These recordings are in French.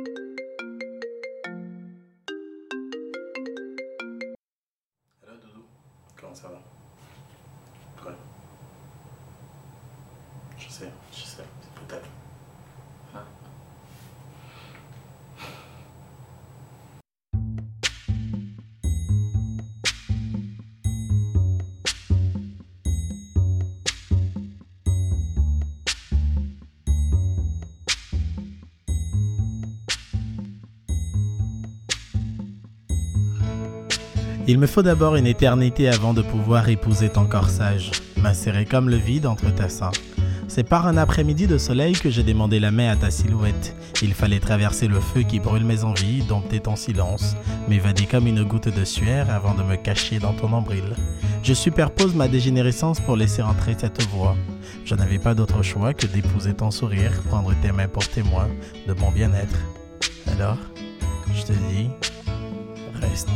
Hello Doudou, comment ça va? Quoi Je sais, je sais, peut-être. Il me faut d'abord une éternité avant de pouvoir épouser ton corsage, m'insérer comme le vide entre ta seins. C'est par un après-midi de soleil que j'ai demandé la main à ta silhouette. Il fallait traverser le feu qui brûle mes envies, dompter ton silence, m'évader comme une goutte de sueur avant de me cacher dans ton nombril. Je superpose ma dégénérescence pour laisser entrer cette voix. Je n'avais pas d'autre choix que d'épouser ton sourire, prendre tes mains pour témoin de mon bien-être. Alors, je te dis, reste.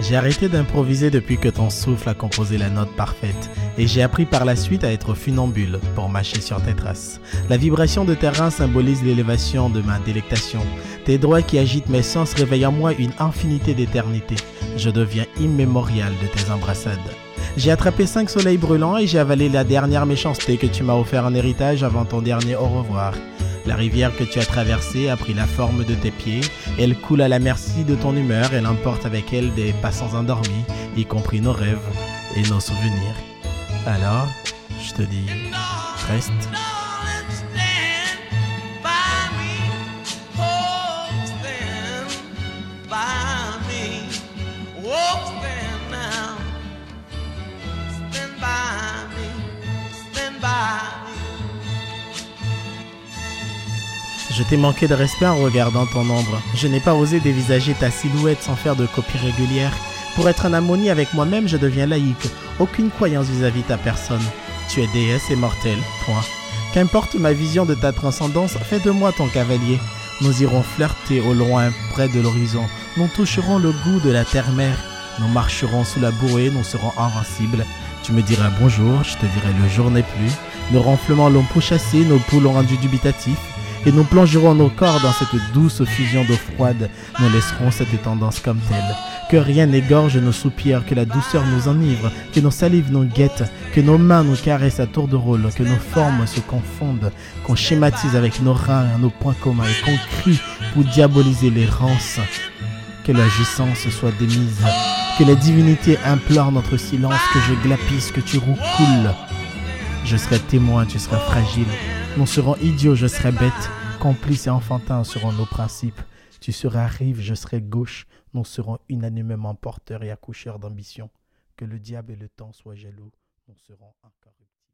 J'ai arrêté d'improviser depuis que ton souffle a composé la note parfaite et j'ai appris par la suite à être funambule pour mâcher sur tes traces. La vibration de tes reins symbolise l'élévation de ma délectation. Tes doigts qui agitent mes sens réveillent en moi une infinité d'éternité. Je deviens immémorial de tes embrassades. J'ai attrapé cinq soleils brûlants et j'ai avalé la dernière méchanceté que tu m'as offert en héritage avant ton dernier au revoir. La rivière que tu as traversée a pris la forme de tes pieds. Elle coule à la merci de ton humeur. Elle emporte avec elle des passants endormis, y compris nos rêves et nos souvenirs. Alors, je te dis, reste. Je t'ai manqué de respect en regardant ton ombre. Je n'ai pas osé dévisager ta silhouette sans faire de copie régulière. Pour être en harmonie avec moi-même, je deviens laïque. Aucune croyance vis-à-vis ta personne. Tu es déesse et mortelle. Point. Qu'importe ma vision de ta transcendance, fais de moi ton cavalier. Nous irons flirter au loin, près de l'horizon. Nous toucherons le goût de la terre-mère. Nous marcherons sous la bouée, nous serons invincibles. Tu me diras bonjour, je te dirai le jour n'est plus. Nos ronflements l'ont pourchassé, nos poules l'ont rendu dubitatif. Et nous plongerons nos corps dans cette douce fusion d'eau froide. Nous laisserons cette tendance comme telle. Que rien n'égorge nos soupirs, que la douceur nous enivre, que nos salives nous guettent, que nos mains nous caressent à tour de rôle, que nos formes se confondent, qu'on schématise avec nos reins, nos points communs et qu'on crie pour diaboliser l'errance. Que la jouissance soit démise, que les divinités implorent notre silence, que je glapisse, que tu roucoules. Je serai témoin, tu seras fragile. Nous serons idiots, je serai bête. Complices et enfantins seront nos principes. Tu seras rive, je serai gauche. Nous serons unanimement porteurs et accoucheurs d'ambition. Que le diable et le temps soient jaloux. Nous serons incorruptibles.